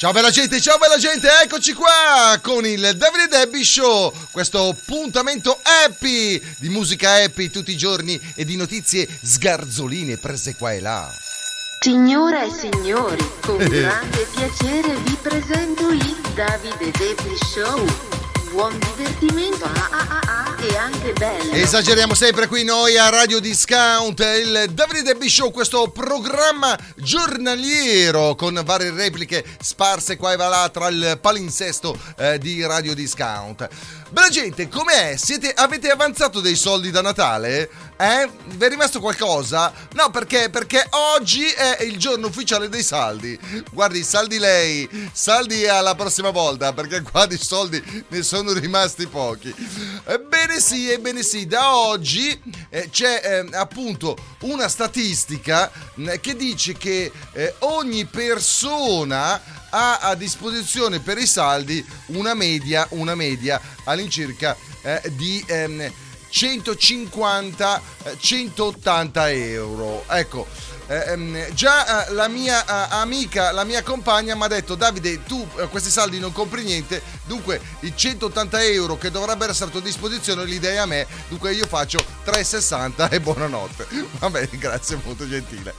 Ciao bella gente, ciao bella gente, eccoci qua con il Davide Debbie Show, questo appuntamento happy di musica happy tutti i giorni e di notizie sgarzoline prese qua e là. Signore e signori, con grande piacere vi presento il Davide Debbie Show. Buon divertimento ah, ah, ah, ah, anche bello. Esageriamo sempre qui noi a Radio Discount, il Davide Debbie Show, questo programma giornaliero con varie repliche sparse qua e va là tra il palinsesto eh, di Radio Discount. Bella gente, com'è? Siete, avete avanzato dei soldi da Natale? Eh? Vi è rimasto qualcosa? No, perché? Perché oggi è il giorno ufficiale dei saldi. Guardi, saldi lei, saldi alla prossima volta, perché qua di soldi ne sono rimasti pochi. Ebbene sì, ebbene sì, da oggi eh, c'è eh, appunto una statistica eh, che dice che eh, ogni persona ha a disposizione per i saldi una media, una media all'incirca eh, di ehm, 150-180 euro. Ecco, ehm, già eh, la mia eh, amica, la mia compagna mi ha detto Davide tu eh, questi saldi non compri niente, dunque i 180 euro che dovrebbero essere a tua disposizione li dai a me, dunque io faccio 3,60 e buonanotte. Va bene, grazie molto gentile.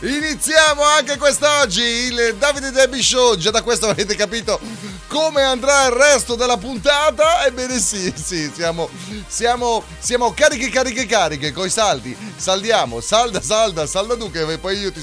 Iniziamo anche quest'oggi il Davide Debbie Show, già da questo avete capito come andrà il resto della puntata? Ebbene sì, sì, siamo, siamo, siamo cariche, cariche, cariche, coi saldi. Saldiamo, salda, salda, salda tu che poi io ti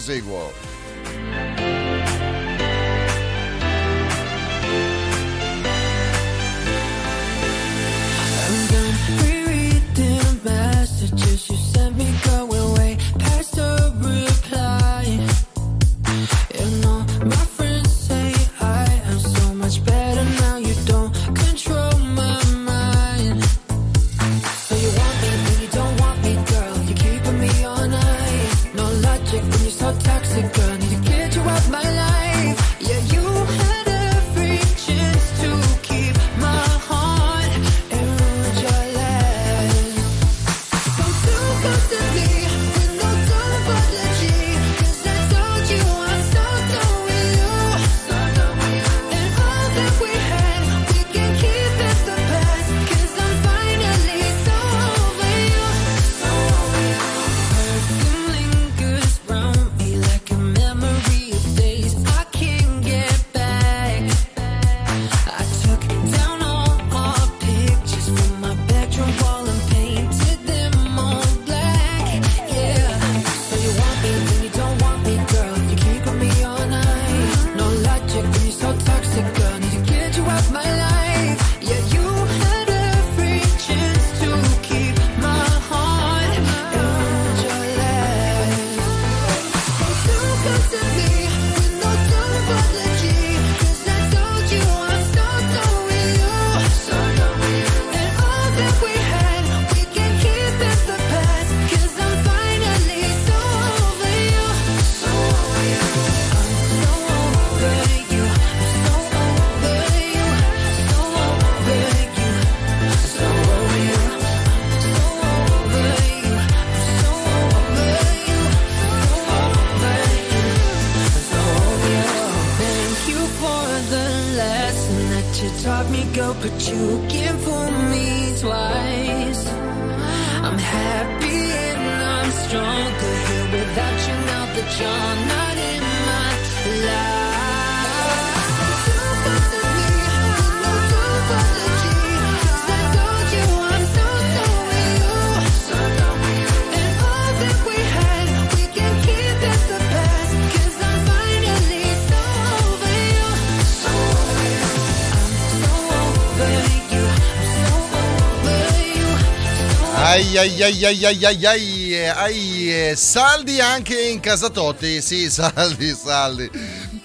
Ai ai ai ai ai ai ai saldi anche in casa Totti, sì, saldi, saldi.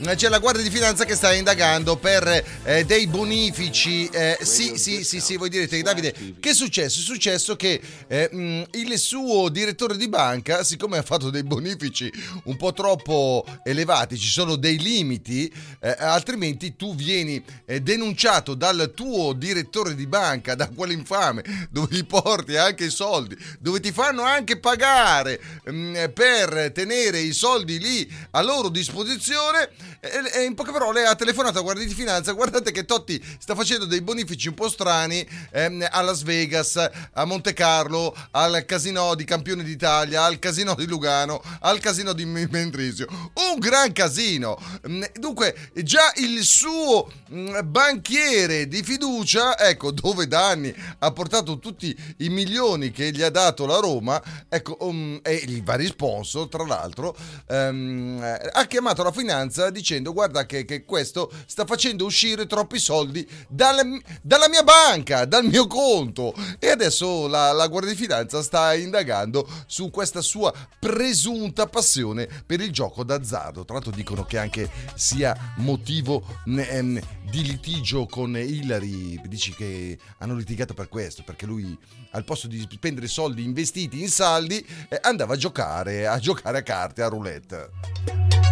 Eh, c'è la Guardia di Finanza che sta indagando per eh, dei bonifici. eh, sì, sì, sì, sì, voi direte Davide, che è successo? È successo che eh, mh, il suo direttore di banca, siccome ha fatto dei bonifici un po' troppo elevati, ci sono dei limiti, eh, altrimenti tu vieni eh, denunciato dal tuo direttore di banca, da quell'infame, dove gli porti anche i soldi, dove ti fanno anche pagare mh, per tenere i soldi lì a loro disposizione. E, e in poche parole ha telefonato a Guardia di Finanza, guardate che Totti sta facendo dei bonifici un po' strani ehm, a Las Vegas, a Monte Carlo, al casino di Campione d'Italia, al casino di Lugano, al casino di Mendrisio. Un gran casino. Mm, Dunque, già il suo mm, banchiere di fiducia, ecco, dove da anni ha portato tutti i milioni che gli ha dato la Roma, ecco, um, e i vari sponsor, tra l'altro, eh, ha chiamato la finanza dicendo guarda che, che questo sta facendo uscire troppi soldi dalla, dalla mia banca, dal mio conto. E adesso la, la Guardia di Finanza sta indagando su questa sua presunta passione per il gioco d'azzardo. Tra l'altro dicono che anche sia motivo ehm, di litigio con Hillary. Dici che hanno litigato per questo, perché lui al posto di spendere soldi investiti in saldi eh, andava a giocare, a giocare a carte, a roulette.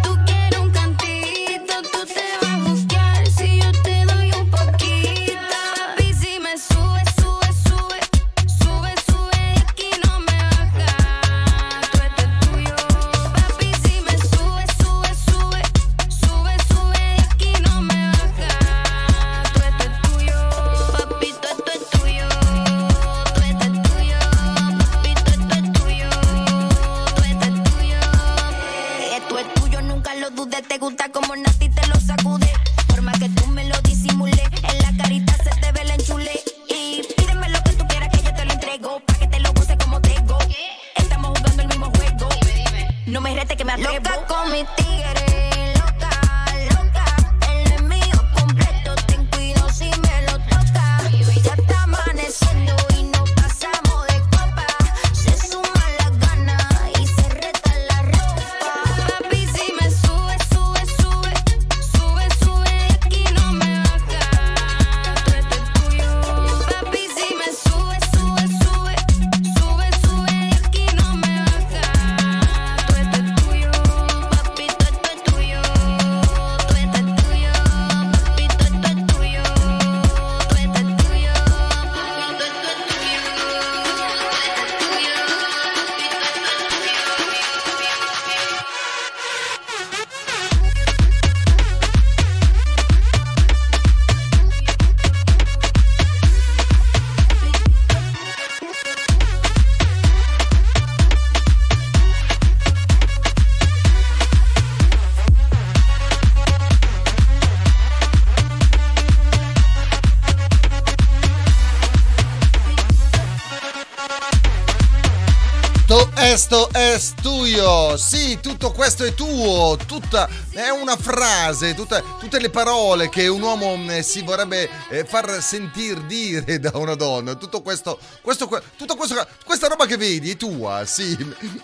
Tutto questo è tuo. Tutta è una frase, tutta- tutte le parole che un uomo eh, si vorrebbe eh, far sentir dire da una donna. Tutto questo, questo, que- tutto questo, questa roba che vedi è tua, sì.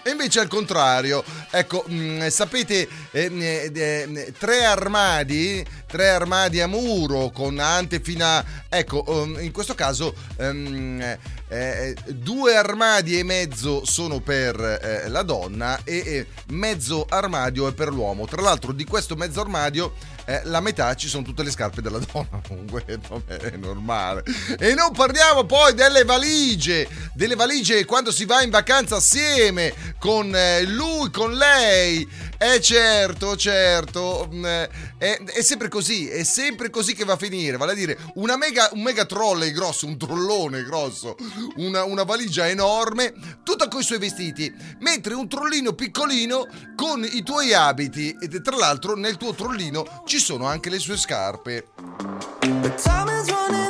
E invece al contrario, ecco, mh, sapete, eh, eh, eh, tre armadi, tre armadi a muro con ante fino a, ecco, in questo caso ehm, eh, eh, due armadi e mezzo sono per eh, la donna e eh, mezzo armadio è per l'uomo. Tra l'altro di questo mezzo armadio eh, la metà ci sono tutte le scarpe della donna, comunque è normale. E non parliamo poi delle valigie, delle valigie quando si va in vacanza assieme con eh, lui, con lei. Eh certo, certo, mm, eh, è, è sempre così, è sempre così che va a finire, vale a dire una mega, un mega trolley grosso, un trollone grosso, una, una valigia enorme, tutta i suoi vestiti, mentre un trollino piccolino con i tuoi abiti e tra l'altro nel tuo trollino ci sono anche le sue scarpe. But time is running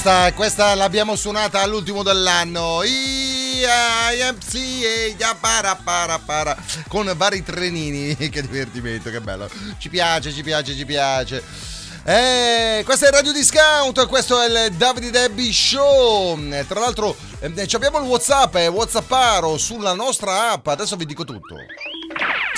Questa, questa l'abbiamo suonata all'ultimo dell'anno. Con vari trenini. Che divertimento, che bello. Ci piace, ci piace, ci piace. Eh, questo è il Radio Discount, questo è il Davide Debbie Show. Eh, tra l'altro, eh, abbiamo il WhatsApp, è eh, WhatsApparo sulla nostra app. Adesso vi dico tutto.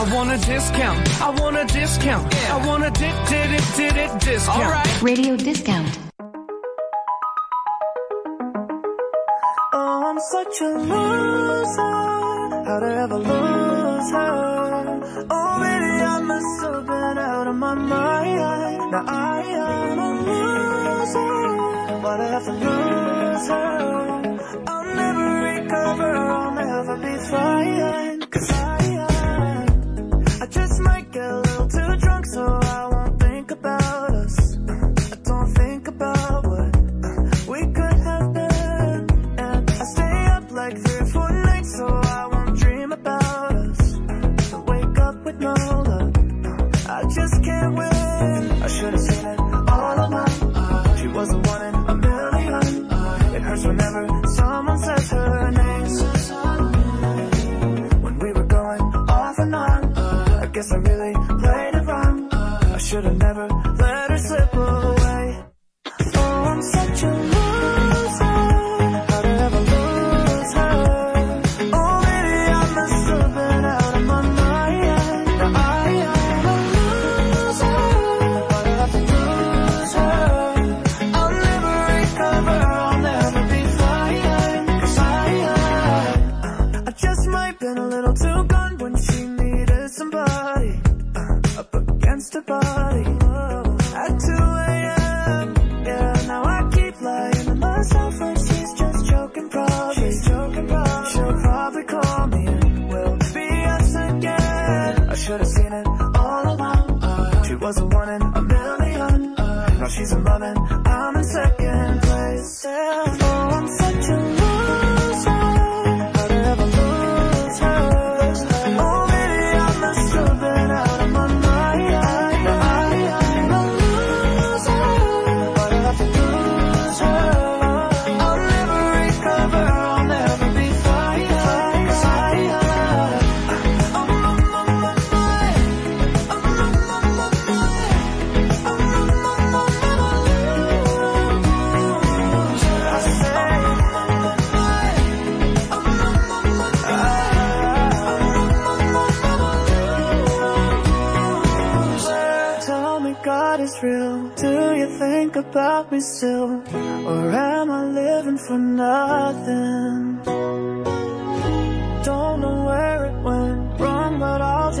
I want a discount. I want a discount. I want a did did it did it discount. All right. Radio discount. Oh, I'm such a loser. How'd I ever lose her? Oh, maybe I must have been out of my mind. Now I am a loser. Why'd I have to lose her? I'll never recover. I'll never be fine. I should have seen it all along. She was the one in a million. It hurts whenever someone says her name. When we were going off and on, I guess I really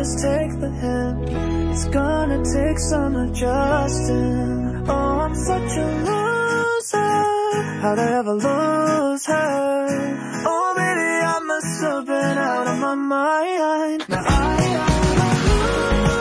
just take the hint. It's gonna take some adjusting. Oh, I'm such a loser. How'd I ever lose her? Oh, maybe I must have been out of my mind.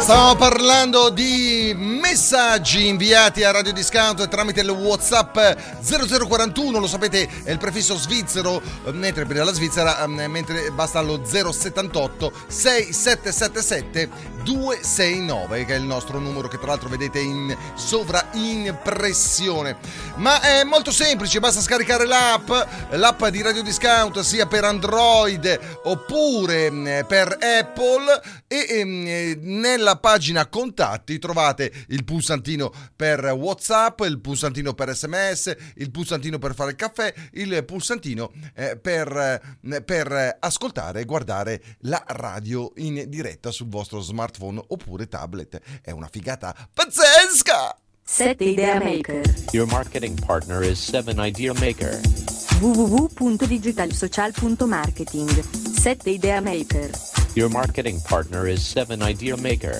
Stiamo parlando di messaggi inviati a Radio Discount tramite il WhatsApp 0041, lo sapete è il prefisso svizzero, mentre per la Svizzera eh, mentre basta lo 078 6777 269 che è il nostro numero che tra l'altro vedete in sovraimpressione. Ma è molto semplice, basta scaricare l'app, l'app di Radio Discount sia per Android oppure mm, per Apple e ehm, eh, nella pagina contatti trovate il pulsantino per WhatsApp, il pulsantino per SMS, il pulsantino per fare il caffè, il pulsantino eh, per, eh, per ascoltare e guardare la radio in diretta sul vostro smartphone oppure tablet. È una figata pazzesca! 7 Idea Maker. Your marketing partner is 7 Idea Maker. www.digitalsocial.marketing 7 Idea Maker. Your marketing partner is 7 Idea Maker.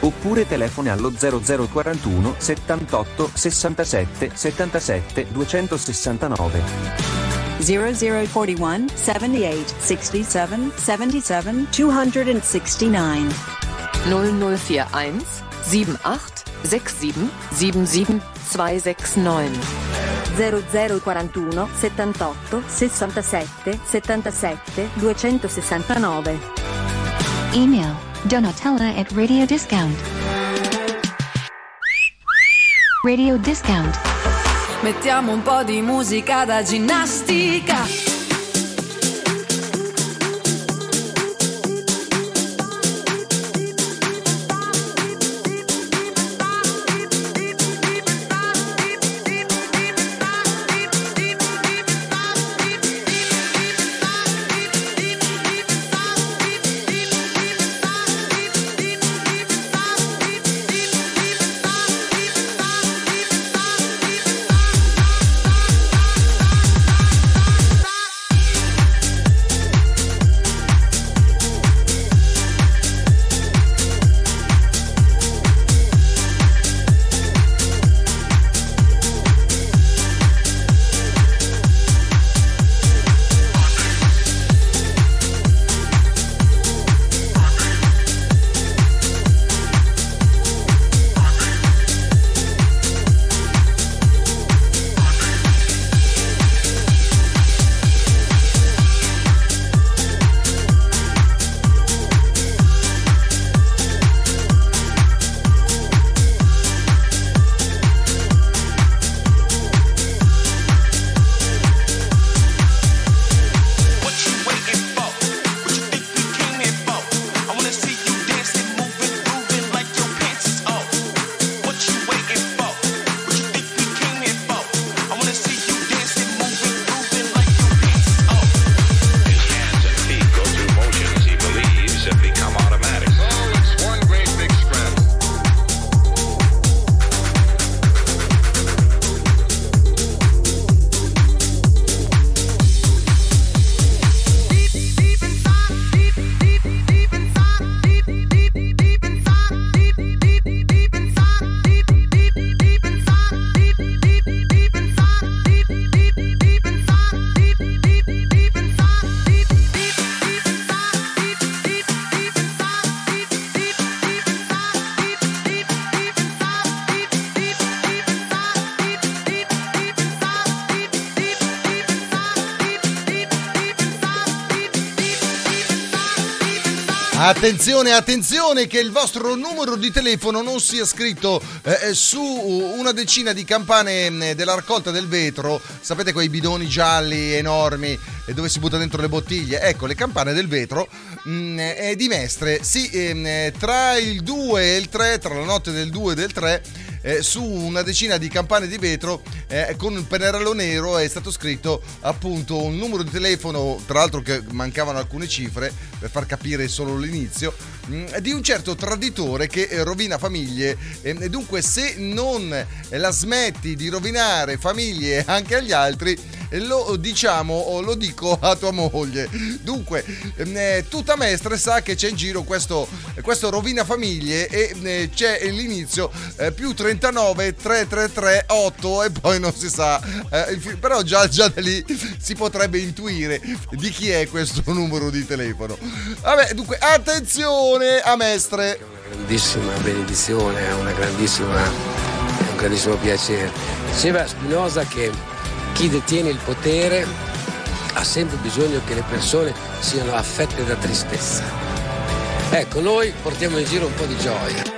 Oppure telefoni allo 0041 78 67 77 269. 0041 78 67 77 269. 0041 78 67 77 269. 0041 78 67 77 269 Email Donatella at Radio Discount. Radio Discount. Mettiamo un po' di musica da ginnastica. Attenzione, attenzione che il vostro numero di telefono non sia scritto eh, su una decina di campane mh, della raccolta del vetro. Sapete quei bidoni gialli enormi eh, dove si butta dentro le bottiglie? Ecco, le campane del vetro mh, eh, di Mestre. Sì, ehm, eh, tra il 2 e il 3, tra la notte del 2 e del 3 eh, su una decina di campane di vetro eh, con un pennarello nero è stato scritto appunto un numero di telefono, tra l'altro che mancavano alcune cifre per far capire solo l'inizio, mh, di un certo traditore che eh, rovina famiglie. Ehm, e dunque se non la smetti di rovinare famiglie anche agli altri lo diciamo o lo dico a tua moglie. Dunque, ehm, eh, tutta mestre sa che c'è in giro questo, questo rovina famiglie e eh, c'è l'inizio eh, più 39 333 8 e poi non si sa. eh, fi- però già, già da lì si potrebbe intuire di chi è questo numero di telefono. Vabbè, dunque, attenzione a mestre. grandissima benedizione, una grandissima, un grandissimo piacere. Diceva Spinoza che chi detiene il potere ha sempre bisogno che le persone siano affette da tristezza. Ecco, noi portiamo in giro un po' di gioia.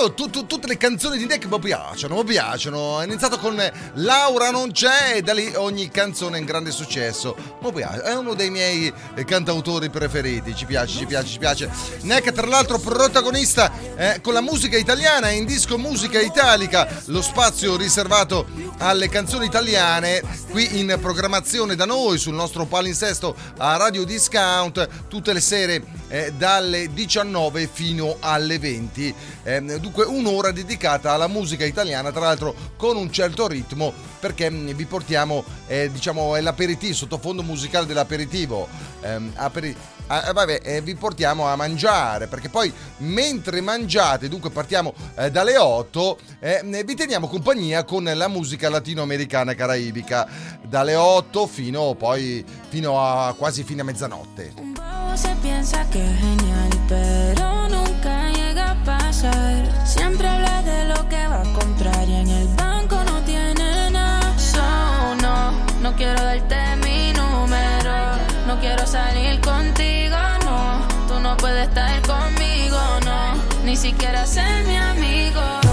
Io tu- tu- tutte le canzoni di Nick mi piacciono, mi piacciono. È iniziato con Laura non c'è e da lì ogni canzone è un grande successo. Mi piace, è uno dei miei eh, cantautori preferiti, ci piace, ci piace, ci piace. Nick tra l'altro protagonista eh, con la musica italiana in disco musica italica, lo spazio riservato alle canzoni italiane qui in programmazione da noi sul nostro palinsesto a Radio Discount tutte le sere eh, dalle 19 fino alle 20. Ehm, dunque un'ora dedicata alla musica italiana, tra l'altro con un certo ritmo perché mh, vi portiamo, eh, diciamo, è l'aperitivo, sottofondo musicale dell'aperitivo. Ehm, aperi- ah, eh, vabbè, eh, vi portiamo a mangiare perché poi mentre mangiate, dunque partiamo eh, dalle 8, eh, vi teniamo compagnia con la musica latinoamericana caraibica dalle 8 fino poi fino a quasi fine mezzanotte. Todo se piensa que es genial, pero nunca llega a pasar. Siempre habla de lo que va a comprar No quiero darte mi número. No quiero salir contigo, no. Tú no puedes estar conmigo, no. Ni siquiera ser mi amigo.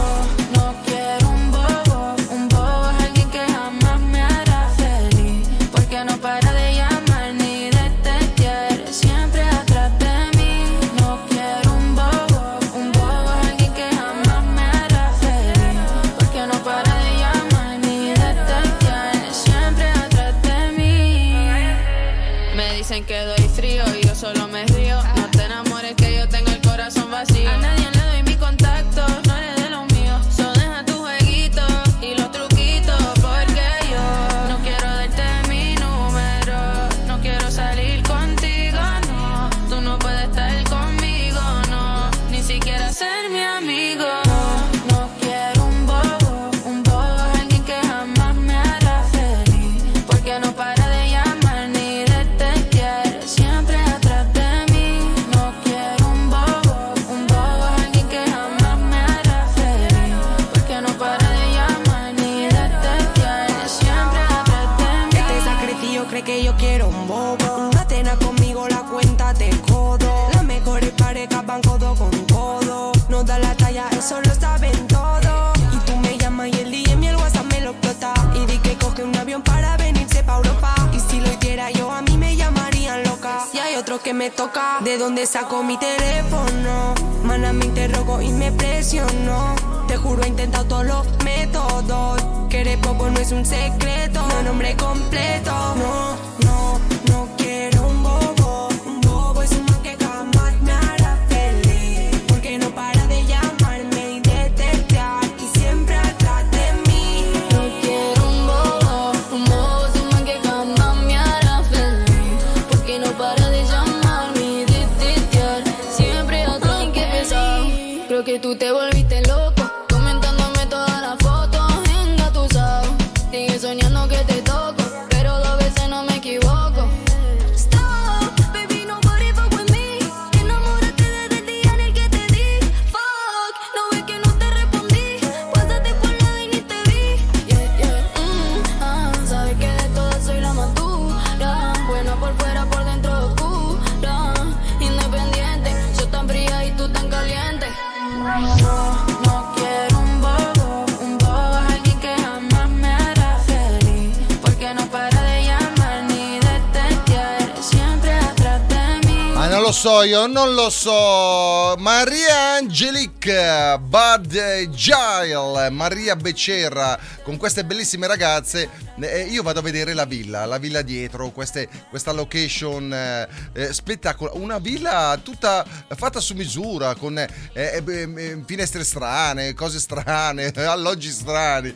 Io non lo so. Maria Angelique, Bud Gile, Maria Becerra, con queste bellissime ragazze. eh, io vado a vedere la villa, la villa dietro, queste- questa location eh, eh, spettacolare. Una villa tutta fatta su misura, con eh, eh, eh, finestre strane, cose strane, alloggi strani.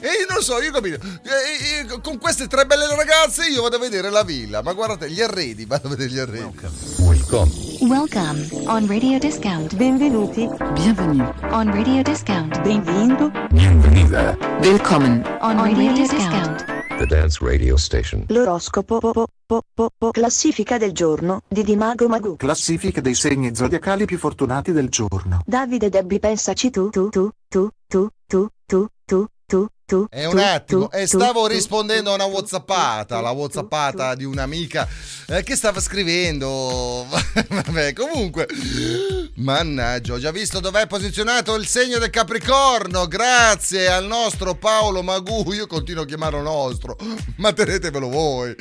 E io non so, io capito. Eh, eh, con queste tre belle ragazze io vado a vedere la villa. Ma guardate, gli arredi, vado a vedere gli arredi. Welcome. Welcome on Radio Discount. Benvenuti. Bienvenue on Radio Discount. Benvindo. Bienvenida. Willkommen on Radio Discount. The Dance Radio Station. L'oroscopo po, po, po, po, po, classifica del giorno di Dimago Magu. Classifica dei segni zodiacali più fortunati del giorno. Davide Debbie pensaci tu tu tu tu tu tu tu tu E un attimo, tu, e tu, stavo tu, rispondendo a una whatsappata, la whatsappata di un'amica eh, che stava scrivendo. Vabbè, comunque, mannaggia, ho già visto dov'è posizionato il segno del Capricorno. Grazie al nostro Paolo Magu, io continuo a chiamarlo nostro, ma tenetevelo voi.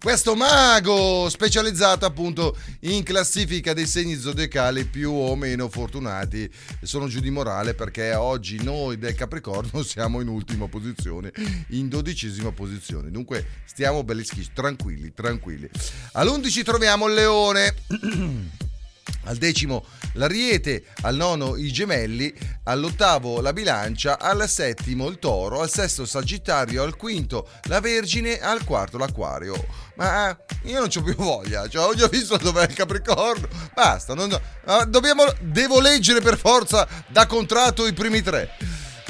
Questo mago specializzato appunto in classifica dei segni zodiacali più o meno fortunati. Sono giù di morale perché oggi noi del Capricorno siamo in ultima posizione, in dodicesima posizione. Dunque stiamo belli schifo, tranquilli, tranquilli. All'11 troviamo il leone. Al decimo l'ariete, al nono i gemelli, all'ottavo la bilancia, al settimo il toro, al sesto sagittario, al quinto la vergine, al quarto l'acquario. Ma eh, io non ho più voglia, cioè, ho già visto dov'è il capricorno, basta, non- ah, dobbiamo, devo leggere per forza da contratto i primi tre.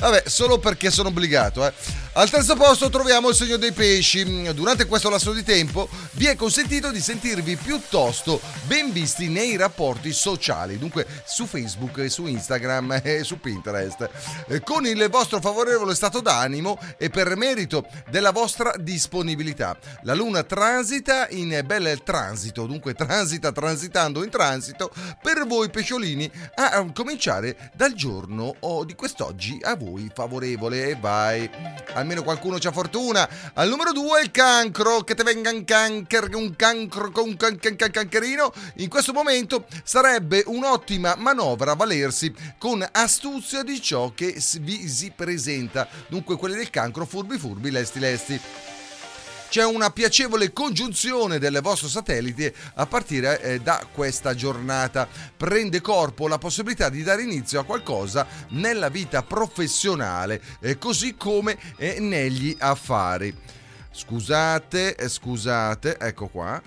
Vabbè, solo perché sono obbligato, eh. Al terzo posto troviamo il segno dei pesci. Durante questo lasso di tempo vi è consentito di sentirvi piuttosto ben visti nei rapporti sociali, dunque su Facebook, su Instagram e su Pinterest, eh, con il vostro favorevole stato d'animo e per merito della vostra disponibilità. La luna transita in bel transito, dunque transita transitando in transito per voi pesciolini a cominciare dal giorno di quest'oggi a voi favorevole vai almeno qualcuno c'ha fortuna. Al numero due il cancro che te venga un cancer un cancro con un can- can- can- cancherino in questo momento sarebbe un'ottima manovra valersi con astuzia di ciò che vi si presenta. Dunque quelli del cancro furbi furbi lesti lesti c'è una piacevole congiunzione del vostro satellite a partire eh, da questa giornata. Prende corpo la possibilità di dare inizio a qualcosa nella vita professionale, eh, così come eh, negli affari. Scusate, eh, scusate, ecco qua.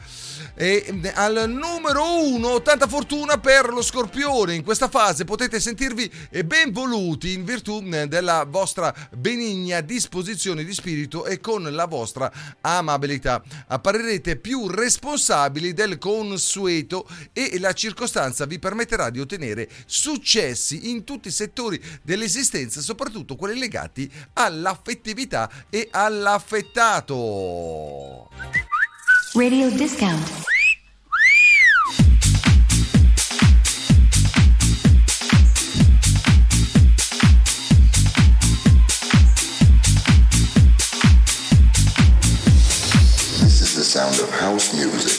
E al numero uno, tanta fortuna per lo scorpione. In questa fase potete sentirvi eh, ben voluti in virtù della vostra benigna disposizione di spirito e con la vostra amabilità. Apparirete più responsabili del consueto e la circostanza vi permetterà di ottenere successi in tutti i settori dell'esistenza, soprattutto quelli legati all'affettività e all'affettato. Radio discount. This is the sound of house music.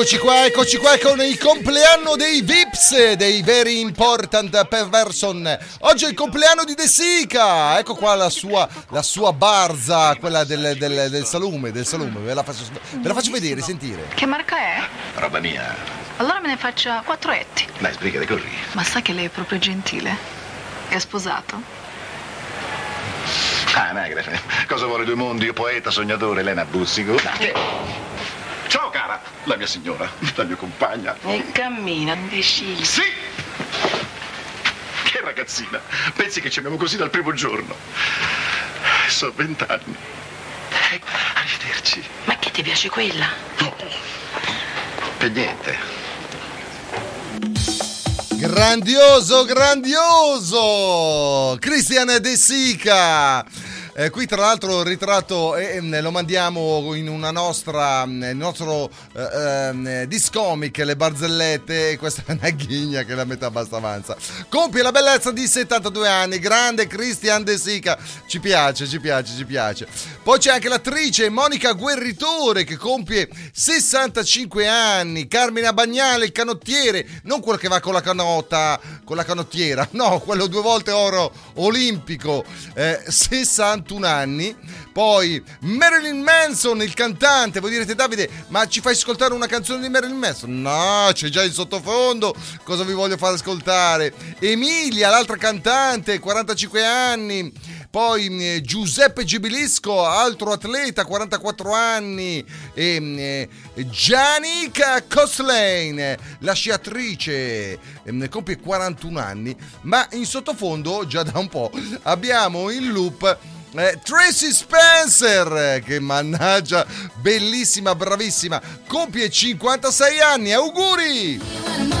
Eccoci qua, eccoci qua con il compleanno dei Vips, dei very important person. Oggi è il compleanno di De Sica. Ecco qua la sua, la sua barza, quella del, del- del salume, del salume. Ve la, faccio, ve la faccio vedere, sentire. Che marca è? Roba mia. Allora me ne faccia quattro etti. Dai, sbrigati, corri. Ma sa che lei è proprio gentile? È sposato? Ah, anagrafe. Cosa vuole due mondi? Io poeta, sognatore, Elena Bussico. Ciao, cara. La mia signora, la mia compagna. E cammina, imbecille. Sì! Che ragazzina. Pensi che ci abbiamo così dal primo giorno. So vent'anni. Eh, Arrivederci. Ma che ti piace quella? Per niente. Grandioso, grandioso! Cristian De Sica! Eh, qui tra l'altro il ritratto eh, eh, lo mandiamo in una nostra, mm, il nostro eh, ehm, discomic, le barzellette, questa è una ghigna che la metà basta avanza. Compie la bellezza di 72 anni, grande Christian De Sica, ci piace, ci piace, ci piace. Poi c'è anche l'attrice Monica Guerritore che compie 65 anni, Carmine Bagnale, il canottiere, non quello che va con la canotta, con la canottiera, no, quello due volte oro olimpico, eh, 61 anni. Poi Marilyn Manson, il cantante. Voi direte, Davide, ma ci fai ascoltare una canzone di Marilyn Manson? No, c'è già in sottofondo. Cosa vi voglio far ascoltare? Emilia, l'altra cantante, 45 anni. Poi eh, Giuseppe Gibilisco, altro atleta, 44 anni. E eh, Giannica Coslane, la sciatrice, eh, compie 41 anni. Ma in sottofondo, già da un po', abbiamo in loop eh, Tracy Spencer, che mannaggia, bellissima, bravissima, compie 56 anni, auguri!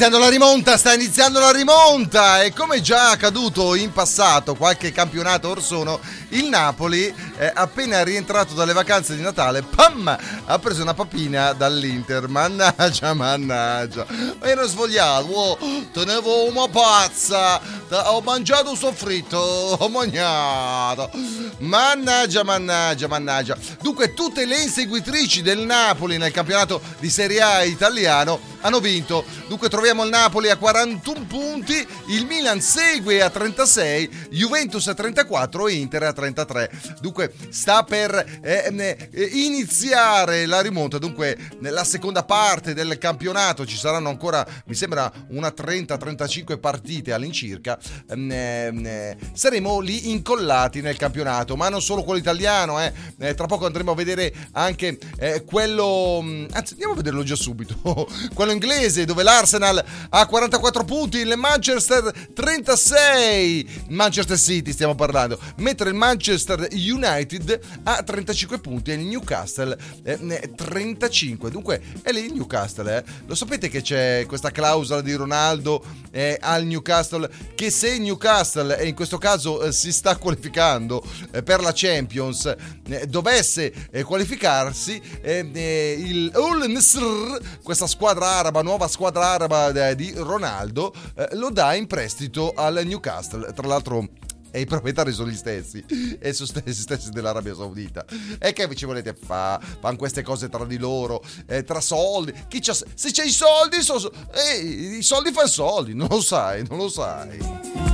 Iniziando la rimonta, sta iniziando la rimonta e come già accaduto in passato, qualche campionato or sono, il Napoli, eh, appena rientrato dalle vacanze di Natale, pam, ha preso una papina dall'Inter. Mannaggia, mannaggia. Ero svogliato, oh, tenevo una pazza, ho mangiato un soffritto, ho mangiato. Mannaggia, mannaggia, mannaggia. Dunque, tutte le inseguitrici del Napoli nel campionato di Serie A italiano hanno vinto. Dunque troviamo il Napoli a 41 punti, il Milan segue a 36, Juventus a 34 e Inter a 33. Dunque sta per eh, eh, iniziare la rimonta. Dunque nella seconda parte del campionato ci saranno ancora, mi sembra, una 30-35 partite all'incirca. Eh, saremo lì incollati nel campionato, ma non solo quello italiano. eh. Eh, tra poco andremo a vedere anche eh, quello... mh, Anzi, andiamo a vederlo già subito. quello inglese dove l'Arsenal ha 44 punti, il Manchester 36, il Manchester City stiamo parlando, mentre il Manchester United ha 35 punti e il Newcastle eh, 35. Dunque è lì il Newcastle, eh. lo sapete che c'è questa clausola di Ronaldo eh, al Newcastle che se il Newcastle e in questo caso eh, si sta qualificando eh, per la Champions eh, dovesse qualificarsi il Ul Nisr, questa squadra araba, nuova squadra araba di Ronaldo, eh, lo dà in prestito al Newcastle. Tra l'altro E i proprietari sono gli stessi, e sono stessi, stessi dell'Arabia Saudita. E che ci volete fare? Fanno queste cose tra di loro, eh, tra soldi. C'ha, se c'è i soldi, so- so- eh, i soldi fanno soldi, non lo sai, non lo sai.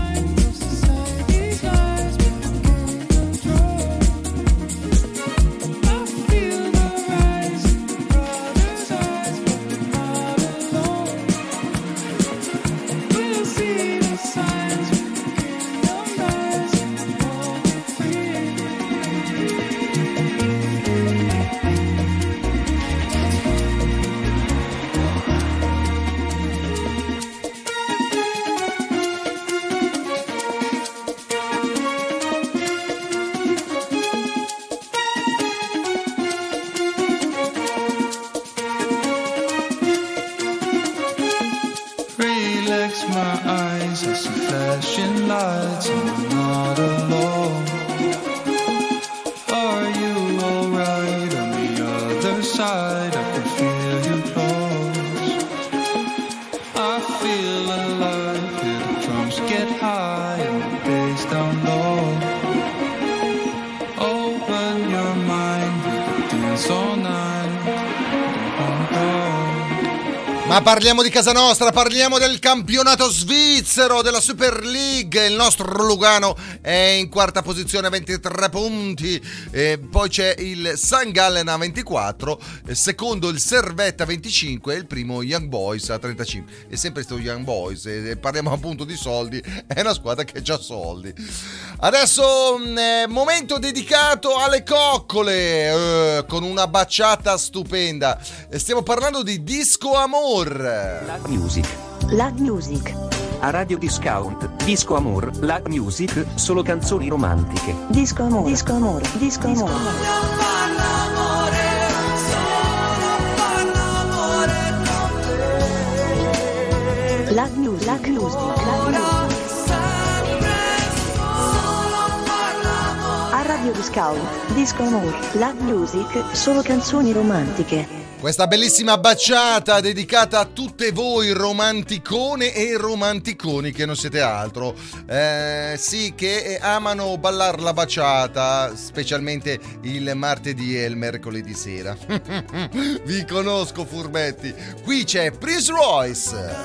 Parliamo di casa nostra, parliamo del campionato svizzero della Super League. Il nostro Lugano è in quarta posizione a 23 punti. E poi c'è il San Gallen a 24, eh, secondo il Servetta a 25 e il primo Young Boys a 35. E sempre sto Young Boys, e parliamo appunto di soldi, è una squadra che ha soldi. Adesso è momento dedicato alle coccole, eh, con una baciata stupenda. Stiamo parlando di Disco Amor. La Music. La Music. A Radio Discount, Disco Amor, La Music, solo canzoni romantiche. Disco amore. Disco amore. Disco amore. La Music. La Music. La Music. A Radio Discount, Disco Amore, La Music, solo canzoni romantiche. Questa bellissima baciata dedicata a tutte voi romanticone e romanticoni che non siete altro. Eh, sì, che amano ballare la baciata, specialmente il martedì e il mercoledì sera. Vi conosco furbetti. Qui c'è Prince Royce.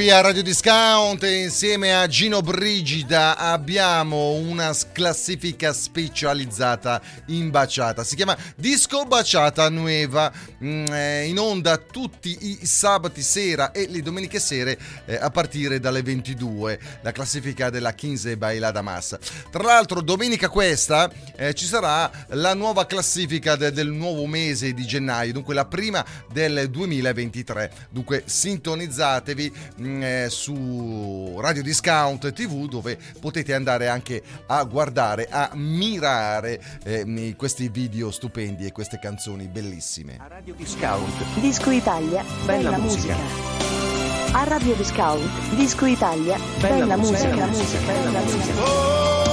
Qui a Radio Discount insieme a Gino Brigida abbiamo una classifica specializzata in baciata. Si chiama Disco Baciata Nueva, in onda tutti i sabati sera e le domeniche sere eh, a partire dalle 22. La classifica della 15 Bailada Massa. Tra l'altro domenica questa eh, ci sarà la nuova classifica de- del nuovo mese di gennaio, dunque la prima del 2023. Dunque sintonizzatevi eh, su Radio Discount TV dove potete andare anche a guardare, a mirare eh, mi- questi video stupendi e queste canzoni bellissime. Radio Discount. Disco Italia, Bella bella, musica. musica. A Radio Discount, Disco Italia, Bella bella, musica, musica, bella musica, musica.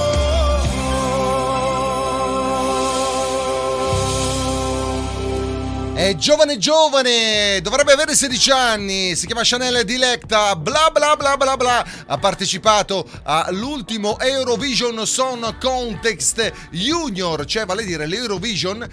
È giovane giovane, dovrebbe avere 16 anni, si chiama Chanel Dilecta, bla bla bla bla bla, ha partecipato all'ultimo Eurovision Song Contest Junior, cioè vale a dire l'Eurovision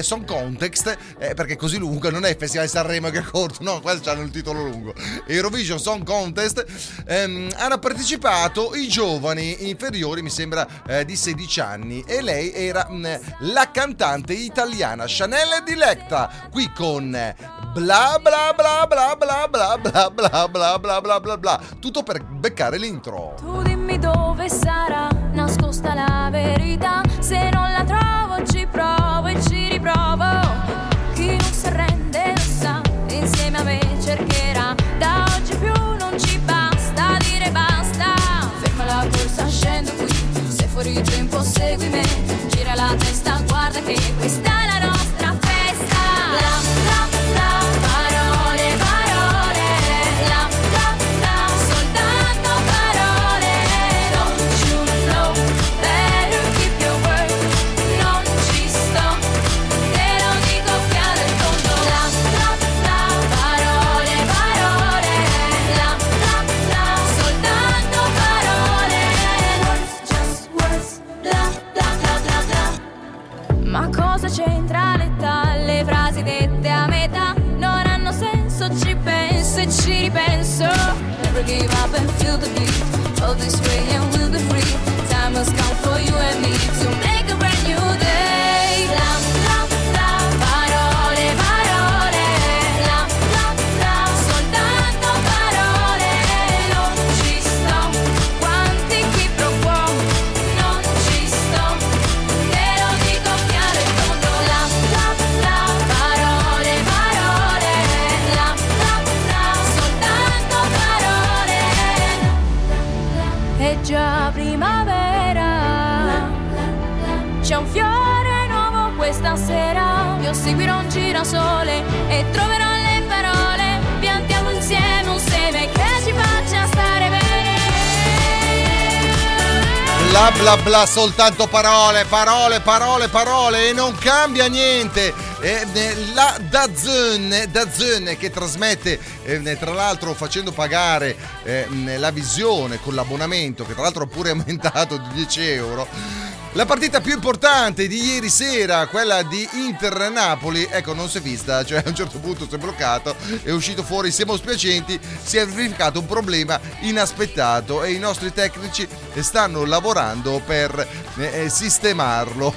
Song Contest, eh, perché è così lungo, non è Festival di Sanremo che è corto, no, questo hanno il titolo lungo, Eurovision Song Contest, ehm, hanno partecipato i giovani inferiori, mi sembra eh, di 16 anni, e lei era mh, la cantante italiana Chanel Dilecta, qui con eh, bla bla bla bla bla bla bla bla bla bla bla bla bla, tutto per beccare l'intro. Tu dimmi dove sarà nascosta la verità. Se non la trovo, ci provo e ci riprovo. Chi non si arrende lo sa, insieme a me cercherà. Da oggi più non ci basta dire basta. Ferma la corsa, scendo qui. Se fuori tempo segui me. Gira la testa, guarda che questa è la girasole e troverò le parole. Piantiamo insieme un seme che ci faccia stare bene. Bla bla bla, soltanto parole, parole, parole, parole e non cambia niente. Eh, la Dazn, Dazn che trasmette, eh, tra l'altro facendo pagare eh, la visione con l'abbonamento, che tra l'altro ha pure aumentato di 10 euro. La partita più importante di ieri sera, quella di Inter-Napoli, ecco non si è vista, cioè a un certo punto si è bloccato, è uscito fuori, siamo spiacenti, si è verificato un problema inaspettato e i nostri tecnici stanno lavorando per eh, eh, sistemarlo.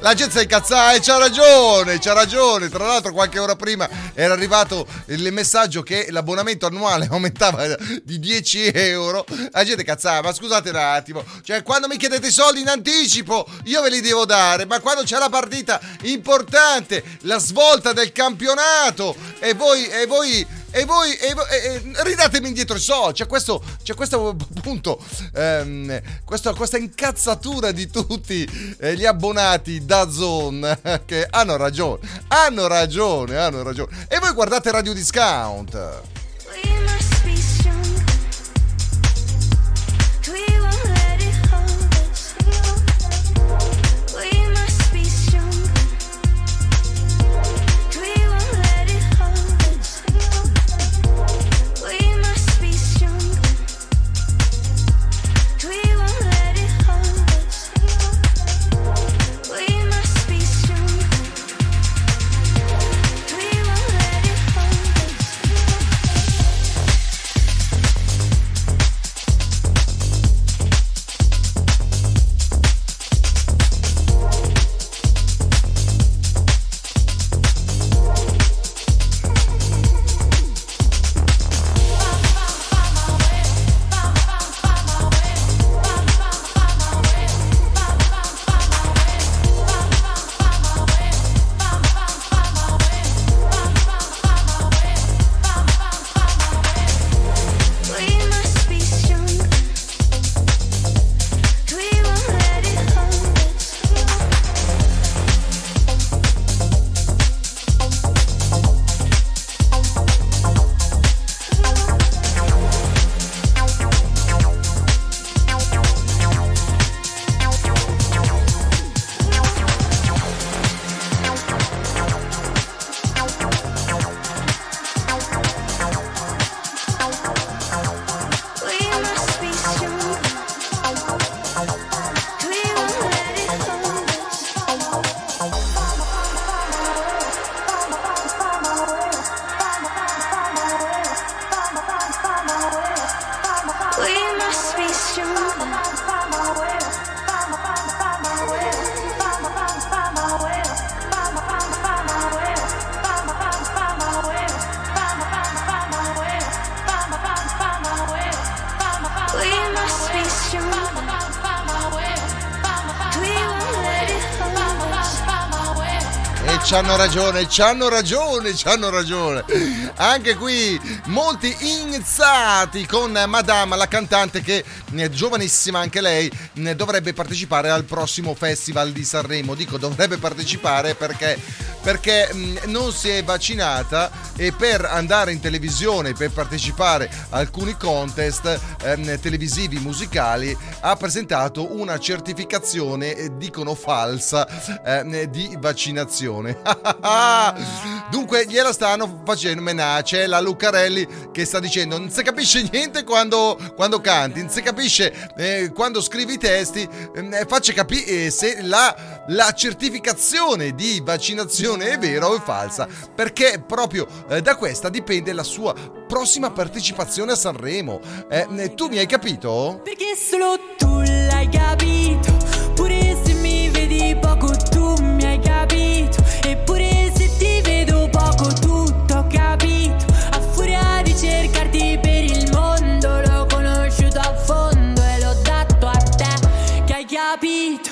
La gente si incazzata e c'ha ragione, c'ha ragione, tra l'altro qualche ora prima era arrivato il messaggio che l'abbonamento annuale aumentava di 10 euro, la gente cazzava, ma scusate un attimo, cioè quando mi chiedete i soldi in anticipo io ve li devo dare, ma quando c'è la partita importante, la svolta del campionato e voi, e voi e voi, e e- ridatemi indietro i soldi. C'è questo, c'è questo appunto, ehm, questo- questa incazzatura di tutti eh, gli abbonati da Zone che hanno ragione, hanno ragione, hanno ragione. E voi guardate Radio Discount. C'hanno ragione, c'hanno ragione, c'hanno ragione. Anche qui molti iniziati con Madame, la cantante che è giovanissima anche lei, ne dovrebbe partecipare al prossimo Festival di Sanremo. Dico dovrebbe partecipare perché, perché mh, non si è vaccinata e per andare in televisione, per partecipare a alcuni contest ehm, televisivi musicali, ha presentato una certificazione, eh, dicono falsa, ehm, di vaccinazione. Dunque gliela stanno facendo menace la Lucarelli che sta dicendo non si capisce niente quando, quando canti, non si capisce eh, quando scrivi i testi, eh, faccia capire se la, la certificazione di vaccinazione è vera o è falsa, perché proprio eh, da questa dipende la sua prossima partecipazione a Sanremo. Eh, tu mi hai capito? Perché solo tu l'hai capito. Pure se mi vedi poco tu mi hai capito. Eppure se ti vedo poco tutto ho capito. A furia di cercarti per il mondo L'ho conosciuto a fondo e l'ho dato a te Che hai capito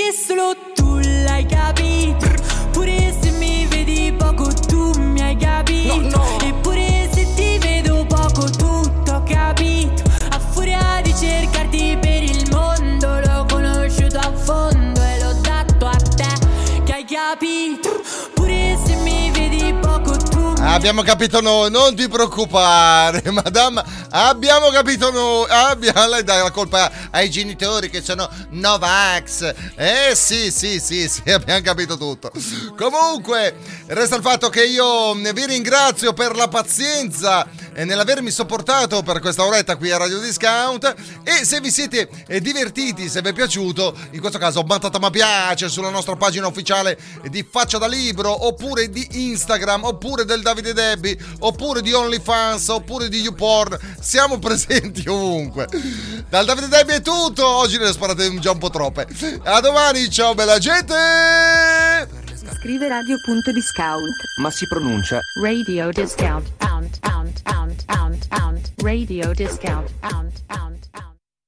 Perché solo tu l'hai capito? Pure se mi vedi poco tu mi hai capito? Eppure se ti vedo poco tutto ho capito. A furia di cercarti per il mondo L'ho conosciuto a fondo e l'ho dato a te Che hai capito Abbiamo capito noi, non ti preoccupare, madame. Abbiamo capito noi. Abbiamo, lei dà la colpa ai genitori che sono Novax. Eh sì, sì, sì, sì, abbiamo capito tutto. Comunque, resta il fatto che io vi ringrazio per la pazienza nell'avermi sopportato per questa oretta qui a Radio Discount. E se vi siete eh, divertiti, se vi è piaciuto, in questo caso battata mi piace sulla nostra pagina ufficiale di Faccia da Libro, oppure di Instagram, oppure del Davide Debbie, oppure di OnlyFans, oppure di YouPorn. Siamo presenti ovunque. Dal Davide Debbie è tutto. Oggi ne sparate già un po' troppe. A domani, ciao bella gente! Scrive radio.discount. Ma si pronuncia Radio discount. Pound, pound, pound, pound, pound. Radio discount. Pound.